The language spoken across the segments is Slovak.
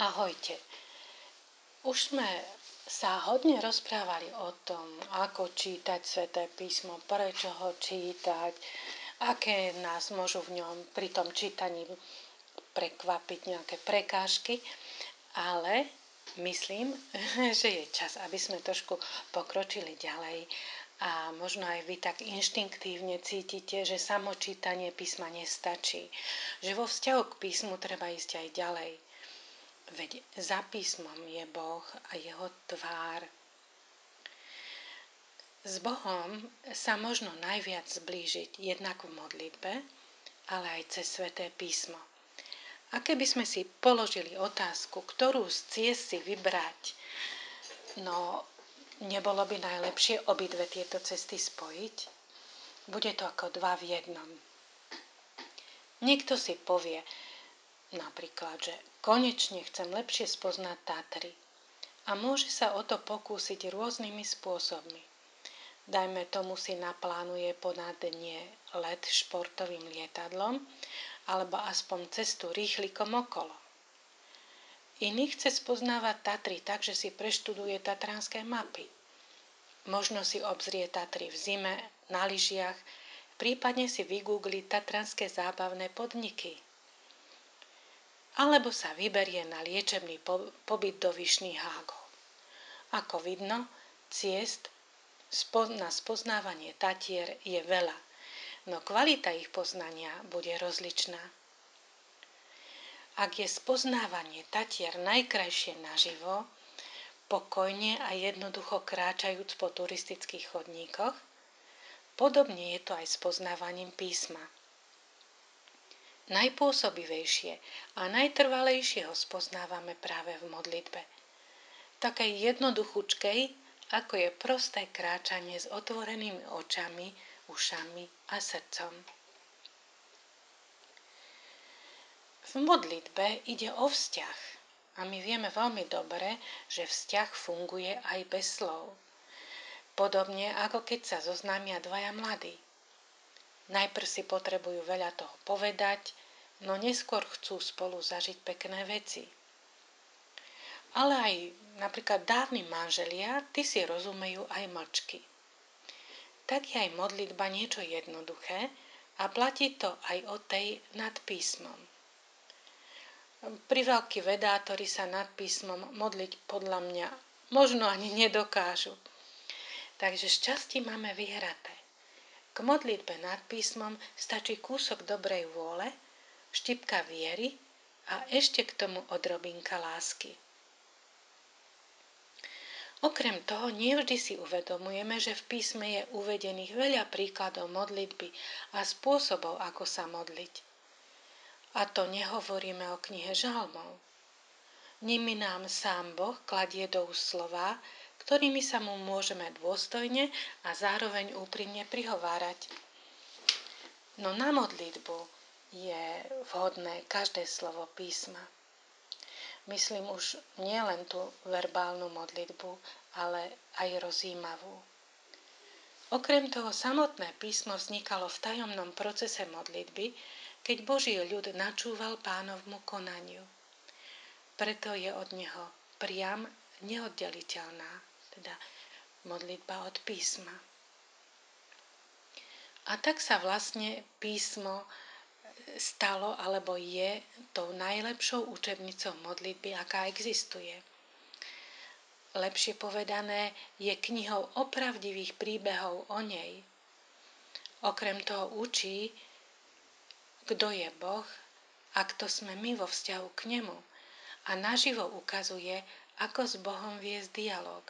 Ahojte. Už sme sa hodne rozprávali o tom, ako čítať Sveté písmo, prečo ho čítať, aké nás môžu v ňom pri tom čítaní prekvapiť nejaké prekážky, ale myslím, že je čas, aby sme trošku pokročili ďalej a možno aj vy tak inštinktívne cítite, že samo čítanie písma nestačí, že vo vzťahu k písmu treba ísť aj ďalej Veď za písmom je Boh a jeho tvár. S Bohom sa možno najviac zblížiť jednak v modlitbe, ale aj cez sveté písmo. A keby sme si položili otázku, ktorú z ciest si vybrať, no nebolo by najlepšie obidve tieto cesty spojiť? Bude to ako dva v jednom. Niekto si povie, napríklad, že Konečne chcem lepšie spoznať Tatry. A môže sa o to pokúsiť rôznymi spôsobmi. Dajme tomu si naplánuje ponadnie let športovým lietadlom alebo aspoň cestu rýchlikom okolo. Iný chce spoznávať Tatry tak, že si preštuduje tatranské mapy. Možno si obzrie Tatry v zime, na lyžiach, prípadne si vygoogli tatranské zábavné podniky – alebo sa vyberie na liečebný pobyt do Vyšných hágov. Ako vidno, ciest na spoznávanie tatier je veľa, no kvalita ich poznania bude rozličná. Ak je spoznávanie tatier najkrajšie naživo, pokojne a jednoducho kráčajúc po turistických chodníkoch, podobne je to aj s poznávaním písma – najpôsobivejšie a najtrvalejšie ho spoznávame práve v modlitbe. Takej jednoduchúčkej, ako je prosté kráčanie s otvorenými očami, ušami a srdcom. V modlitbe ide o vzťah a my vieme veľmi dobre, že vzťah funguje aj bez slov. Podobne ako keď sa zoznámia dvaja mladí. Najprv si potrebujú veľa toho povedať, no neskôr chcú spolu zažiť pekné veci. Ale aj napríklad dávni manželia, ty si rozumejú aj mlčky. Tak je aj modlitba niečo jednoduché a platí to aj o tej nad písmom. Pri veľkí vedátori sa nad písmom modliť podľa mňa možno ani nedokážu. Takže šťastie máme vyhraté. K modlitbe nad písmom stačí kúsok dobrej vôle, štipka viery a ešte k tomu odrobinka lásky. Okrem toho, nevždy si uvedomujeme, že v písme je uvedených veľa príkladov modlitby a spôsobov, ako sa modliť. A to nehovoríme o knihe žalmov. Nimi nám sám Boh kladie do slova, ktorými sa mu môžeme dôstojne a zároveň úprimne prihovárať. No na modlitbu je vhodné každé slovo písma. Myslím už nielen tú verbálnu modlitbu, ale aj rozímavú. Okrem toho samotné písmo vznikalo v tajomnom procese modlitby, keď Boží ľud načúval pánovmu konaniu. Preto je od neho priam neoddeliteľná, teda modlitba od písma. A tak sa vlastne písmo stalo alebo je tou najlepšou učebnicou modlitby, aká existuje. Lepšie povedané, je knihou opravdivých príbehov o nej. Okrem toho učí, kto je Boh a kto sme my vo vzťahu k nemu a naživo ukazuje, ako s Bohom viesť dialog.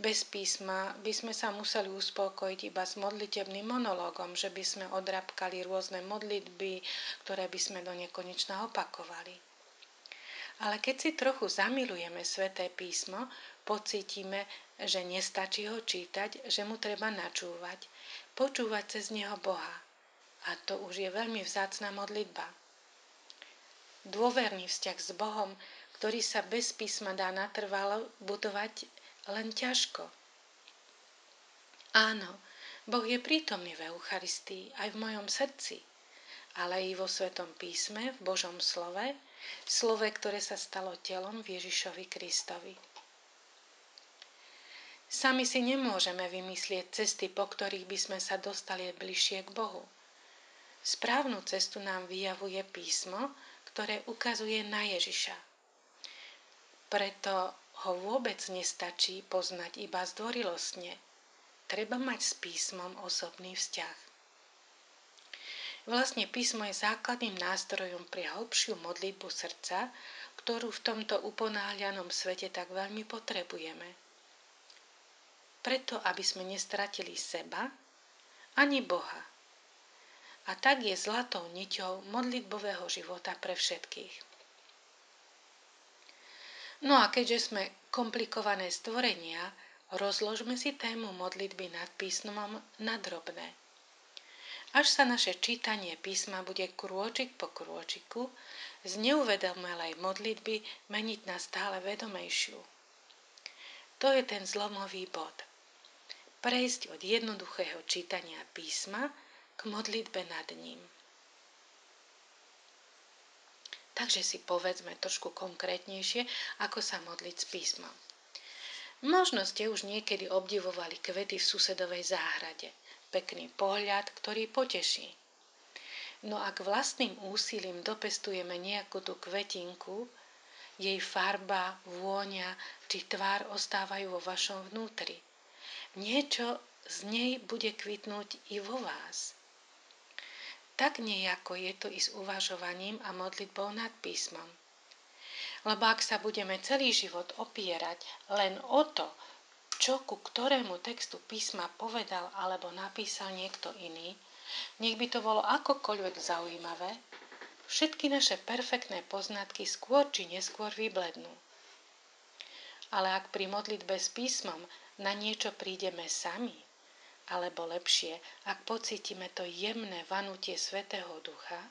Bez písma by sme sa museli uspokojiť iba s modlitebným monológom, že by sme odrabkali rôzne modlitby, ktoré by sme do nekonečna opakovali. Ale keď si trochu zamilujeme sväté písmo, pocítime, že nestačí ho čítať, že mu treba načúvať, počúvať cez neho Boha. A to už je veľmi vzácna modlitba. Dôverný vzťah s Bohom, ktorý sa bez písma dá natrvalo budovať len ťažko. Áno, Boh je prítomný v Eucharistii aj v mojom srdci, ale i vo Svetom písme, v Božom slove slove, ktoré sa stalo telom v Ježišovi Kristovi. Sami si nemôžeme vymyslieť cesty, po ktorých by sme sa dostali bližšie k Bohu. Správnu cestu nám vyjavuje písmo, ktoré ukazuje na Ježiša. Preto ho vôbec nestačí poznať iba zdvorilostne. Treba mať s písmom osobný vzťah. Vlastne písmo je základným nástrojom pre hlbšiu modlitbu srdca, ktorú v tomto uponáhľanom svete tak veľmi potrebujeme preto aby sme nestratili seba ani Boha. A tak je zlatou niťou modlitbového života pre všetkých. No a keďže sme komplikované stvorenia, rozložme si tému modlitby nad písmom na drobné. Až sa naše čítanie písma bude krôčik po krôčiku z neuvedomelej modlitby meniť na stále vedomejšiu. To je ten zlomový bod – prejsť od jednoduchého čítania písma k modlitbe nad ním. Takže si povedzme trošku konkrétnejšie, ako sa modliť s písmom. Možno ste už niekedy obdivovali kvety v susedovej záhrade. Pekný pohľad, ktorý poteší. No ak vlastným úsilím dopestujeme nejakú tú kvetinku, jej farba, vôňa či tvár ostávajú vo vašom vnútri – niečo z nej bude kvitnúť i vo vás. Tak nejako je to i s uvažovaním a modlitbou nad písmom. Lebo ak sa budeme celý život opierať len o to, čo ku ktorému textu písma povedal alebo napísal niekto iný, nech by to bolo akokoľvek zaujímavé, všetky naše perfektné poznatky skôr či neskôr vyblednú. Ale ak pri modlitbe s písmom na niečo prídeme sami, alebo lepšie, ak pocítime to jemné vanutie Svetého Ducha,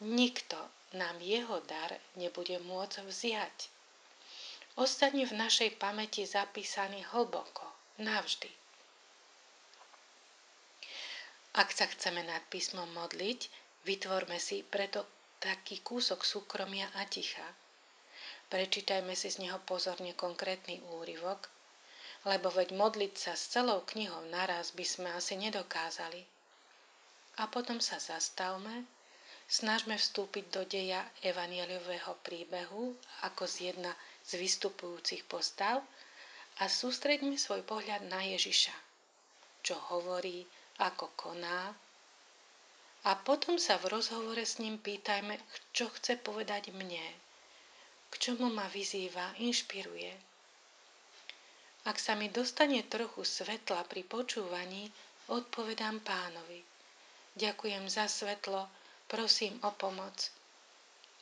nikto nám jeho dar nebude môcť vziať. Ostane v našej pamäti zapísaný hlboko, navždy. Ak sa chceme nad písmom modliť, vytvorme si preto taký kúsok súkromia a ticha. Prečítajme si z neho pozorne konkrétny úryvok lebo veď modliť sa s celou knihou naraz by sme asi nedokázali. A potom sa zastavme, snažme vstúpiť do deja evanieliového príbehu ako z jedna z vystupujúcich postav a sústreďme svoj pohľad na Ježiša, čo hovorí, ako koná, a potom sa v rozhovore s ním pýtajme, čo chce povedať mne, k čomu ma vyzýva, inšpiruje, ak sa mi dostane trochu svetla pri počúvaní, odpovedám pánovi. Ďakujem za svetlo, prosím o pomoc.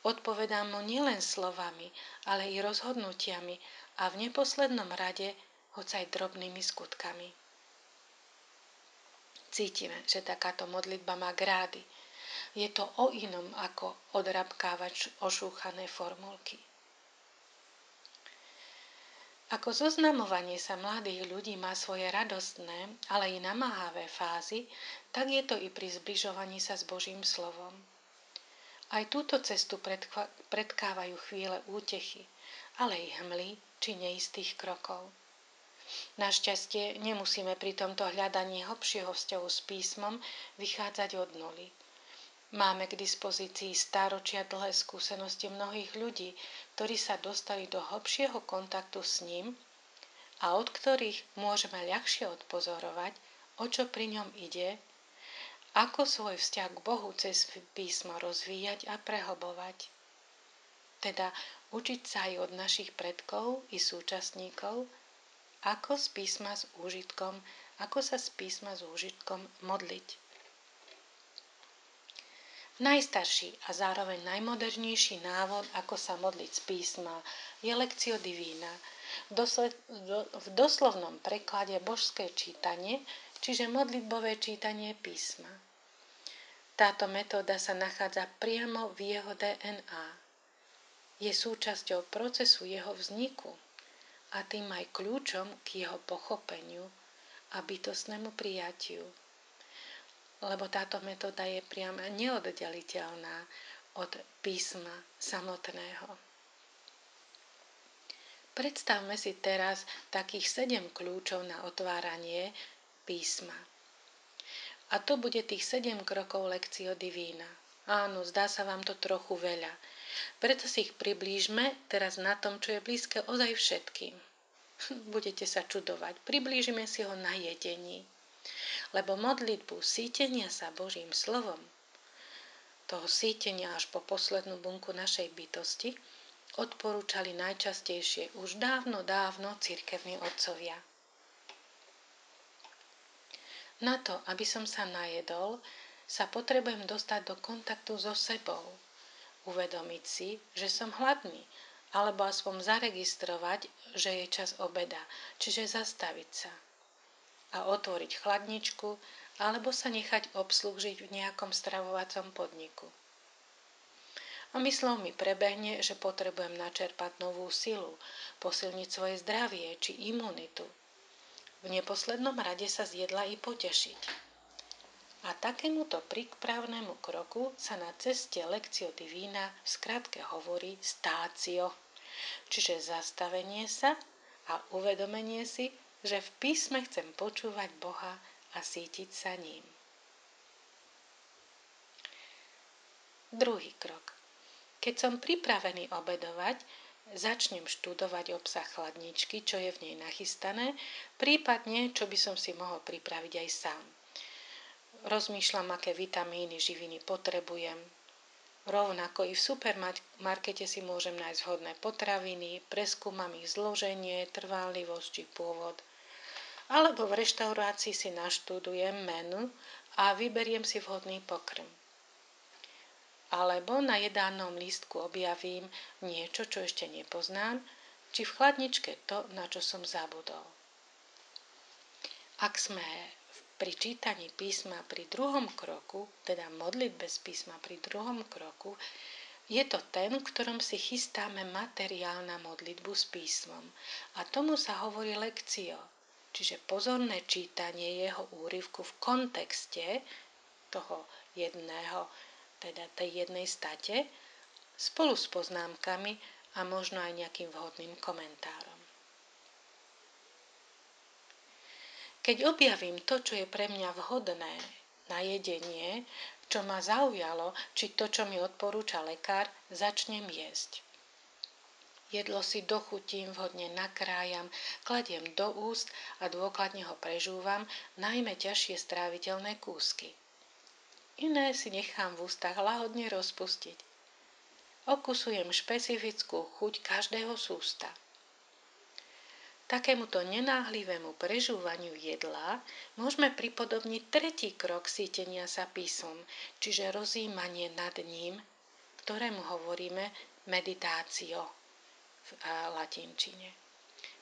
Odpovedám mu nielen slovami, ale i rozhodnutiami a v neposlednom rade hocaj drobnými skutkami. Cítime, že takáto modlitba má grády. Je to o inom ako odrabkávač ošúchané formulky. Ako zoznamovanie sa mladých ľudí má svoje radostné, ale i namáhavé fázy, tak je to i pri zbližovaní sa s Božím slovom. Aj túto cestu predkávajú chvíle útechy, ale i hmly či neistých krokov. Našťastie nemusíme pri tomto hľadaní hlbšieho vzťahu s písmom vychádzať od nuly. Máme k dispozícii stáročia dlhé skúsenosti mnohých ľudí, ktorí sa dostali do hlbšieho kontaktu s ním a od ktorých môžeme ľahšie odpozorovať, o čo pri ňom ide, ako svoj vzťah k Bohu cez písmo rozvíjať a prehlbovať. Teda učiť sa aj od našich predkov i súčasníkov, ako z písma s úžitkom, ako sa z písma s úžitkom modliť. Najstarší a zároveň najmodernejší návod, ako sa modliť z písma, je Lekcio Divína. V doslovnom preklade božské čítanie, čiže modlitbové čítanie písma. Táto metóda sa nachádza priamo v jeho DNA. Je súčasťou procesu jeho vzniku a tým aj kľúčom k jeho pochopeniu a bytostnému prijatiu lebo táto metóda je priam neoddeliteľná od písma samotného. Predstavme si teraz takých sedem kľúčov na otváranie písma. A to bude tých sedem krokov lekcio divína. Áno, zdá sa vám to trochu veľa. Preto si ich priblížme teraz na tom, čo je blízke ozaj všetkým. Budete sa čudovať. Priblížime si ho na jedení. Lebo modlitbu sítenia sa Božím slovom toho sítenia až po poslednú bunku našej bytosti, odporúčali najčastejšie už dávno, dávno cirkevní otcovia. Na to, aby som sa najedol, sa potrebujem dostať do kontaktu so sebou. Uvedomiť si, že som hladný, alebo aspoň zaregistrovať, že je čas obeda, čiže zastaviť sa a otvoriť chladničku alebo sa nechať obslúžiť v nejakom stravovacom podniku. A myslou mi prebehne, že potrebujem načerpať novú silu, posilniť svoje zdravie či imunitu. V neposlednom rade sa zjedla i potešiť. A takémuto prípravnému kroku sa na ceste lekcio divína v skratke hovorí stácio, čiže zastavenie sa a uvedomenie si, že v písme chcem počúvať Boha a sítiť sa ním. Druhý krok. Keď som pripravený obedovať, začnem študovať obsah chladničky, čo je v nej nachystané, prípadne, čo by som si mohol pripraviť aj sám. Rozmýšľam, aké vitamíny, živiny potrebujem. Rovnako i v supermarkete si môžem nájsť vhodné potraviny, preskúmam ich zloženie, trválivosť či pôvod – alebo v reštaurácii si naštudujem menu a vyberiem si vhodný pokrm. Alebo na jedálnom lístku objavím niečo, čo ešte nepoznám, či v chladničke to, na čo som zabudol. Ak sme pri čítaní písma pri druhom kroku, teda modlitbe z písma pri druhom kroku, je to ten, v ktorom si chystáme materiál na modlitbu s písmom. A tomu sa hovorí lekcio, Čiže pozorné čítanie jeho úryvku v kontexte toho jedného, teda tej jednej state, spolu s poznámkami a možno aj nejakým vhodným komentárom. Keď objavím to, čo je pre mňa vhodné na jedenie, čo ma zaujalo, či to, čo mi odporúča lekár, začnem jesť. Jedlo si dochutím, vhodne nakrájam, kladiem do úst a dôkladne ho prežúvam, najmä ťažšie stráviteľné kúsky. Iné si nechám v ústach lahodne rozpustiť. Okusujem špecifickú chuť každého sústa. Takémuto nenáhlivému prežúvaniu jedla môžeme pripodobniť tretí krok sítenia sa písom, čiže rozímanie nad ním, ktorému hovoríme meditácio v latinčine.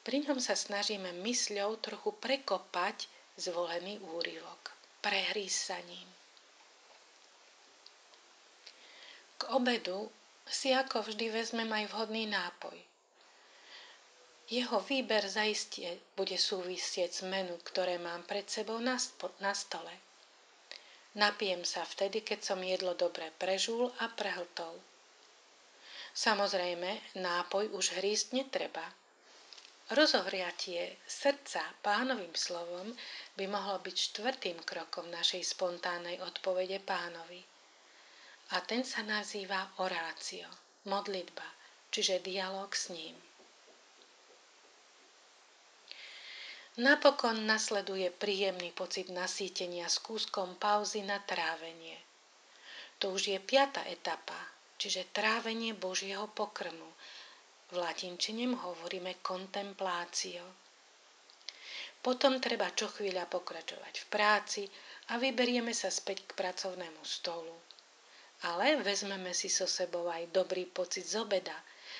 Pri ňom sa snažíme mysľou trochu prekopať zvolený úryvok, prehrísť sa ním. K obedu si ako vždy vezmem aj vhodný nápoj. Jeho výber zaistie bude súvisieť s menu, ktoré mám pred sebou na, spo- na stole. Napijem sa vtedy, keď som jedlo dobre prežul a prehltol. Samozrejme, nápoj už hrísť netreba. Rozohriatie srdca pánovým slovom by mohlo byť štvrtým krokom našej spontánnej odpovede pánovi. A ten sa nazýva orácio, modlitba, čiže dialog s ním. Napokon nasleduje príjemný pocit nasýtenia s kúskom pauzy na trávenie. To už je piata etapa, čiže trávenie Božieho pokrmu. V latinčine hovoríme kontemplácio. Potom treba čo chvíľa pokračovať v práci a vyberieme sa späť k pracovnému stolu. Ale vezmeme si so sebou aj dobrý pocit z obeda,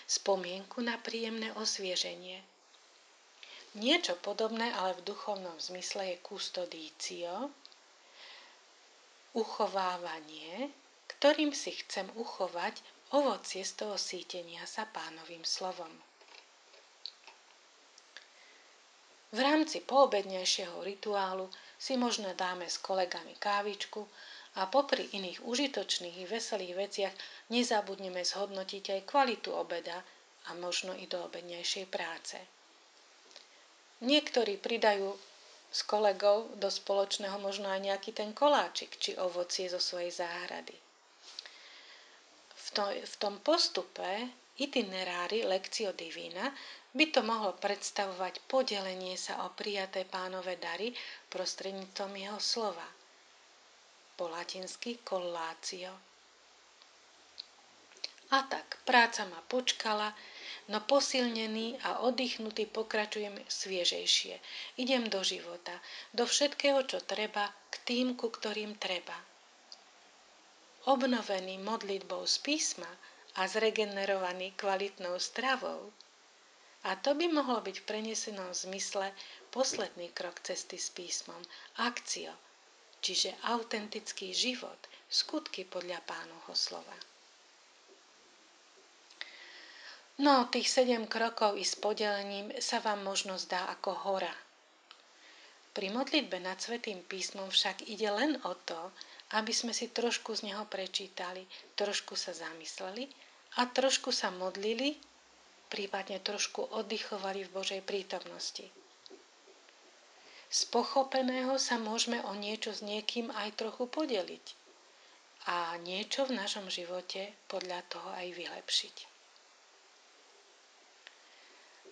spomienku na príjemné osvieženie. Niečo podobné, ale v duchovnom zmysle je kustodício, uchovávanie, ktorým si chcem uchovať ovocie z toho sítenia sa pánovým slovom. V rámci poobednejšieho rituálu si možno dáme s kolegami kávičku a popri iných užitočných i veselých veciach nezabudneme zhodnotiť aj kvalitu obeda a možno i do obednejšej práce. Niektorí pridajú s kolegou do spoločného možno aj nejaký ten koláčik či ovocie zo svojej záhrady. To, v tom postupe itinerári Lekcio Divina by to mohlo predstavovať podelenie sa o prijaté pánové dary prostredníctvom jeho slova. Po latinsky collatio. A tak, práca ma počkala, no posilnený a oddychnutý pokračujem sviežejšie. Idem do života, do všetkého, čo treba, k tým, ku ktorým treba. Obnovený modlitbou z písma a zregenerovaný kvalitnou stravou. A to by mohlo byť v prenesenom zmysle posledný krok cesty s písmom, akcio, čiže autentický život, skutky podľa pánovho slova. No, tých sedem krokov i s podelením sa vám možno zdá ako hora. Pri modlitbe nad Svetým písmom však ide len o to, aby sme si trošku z neho prečítali, trošku sa zamysleli a trošku sa modlili, prípadne trošku oddychovali v Božej prítomnosti. Z pochopeného sa môžeme o niečo s niekým aj trochu podeliť a niečo v našom živote podľa toho aj vylepšiť.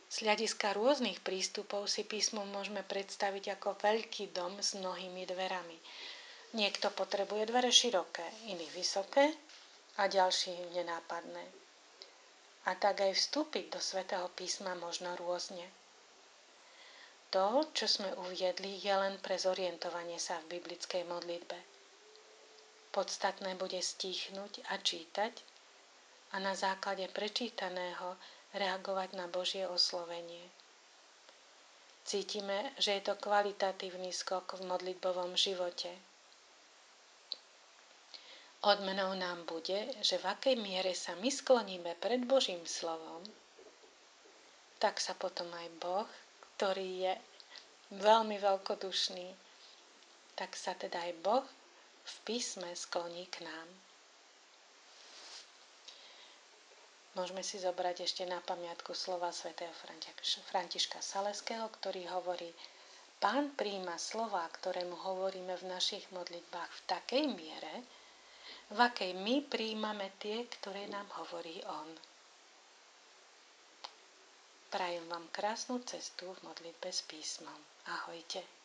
Z hľadiska rôznych prístupov si písmo môžeme predstaviť ako veľký dom s mnohými dverami. Niekto potrebuje dvere široké, iný vysoké a ďalší nenápadné. A tak aj vstúpiť do svätého písma možno rôzne. To, čo sme uviedli, je len pre zorientovanie sa v biblickej modlitbe. Podstatné bude stíchnuť a čítať a na základe prečítaného reagovať na Božie oslovenie. Cítime, že je to kvalitatívny skok v modlitbovom živote. Odmenou nám bude, že v akej miere sa my skloníme pred Božím slovom, tak sa potom aj Boh, ktorý je veľmi veľkodušný, tak sa teda aj Boh v písme skloní k nám. Môžeme si zobrať ešte na pamiatku slova svätého Františka Saleského, ktorý hovorí, Pán príjma slova, ktoré mu hovoríme v našich modlitbách v takej miere, v akej my príjmame tie, ktoré nám hovorí On. Prajem vám krásnu cestu v modlitbe s písmom. Ahojte.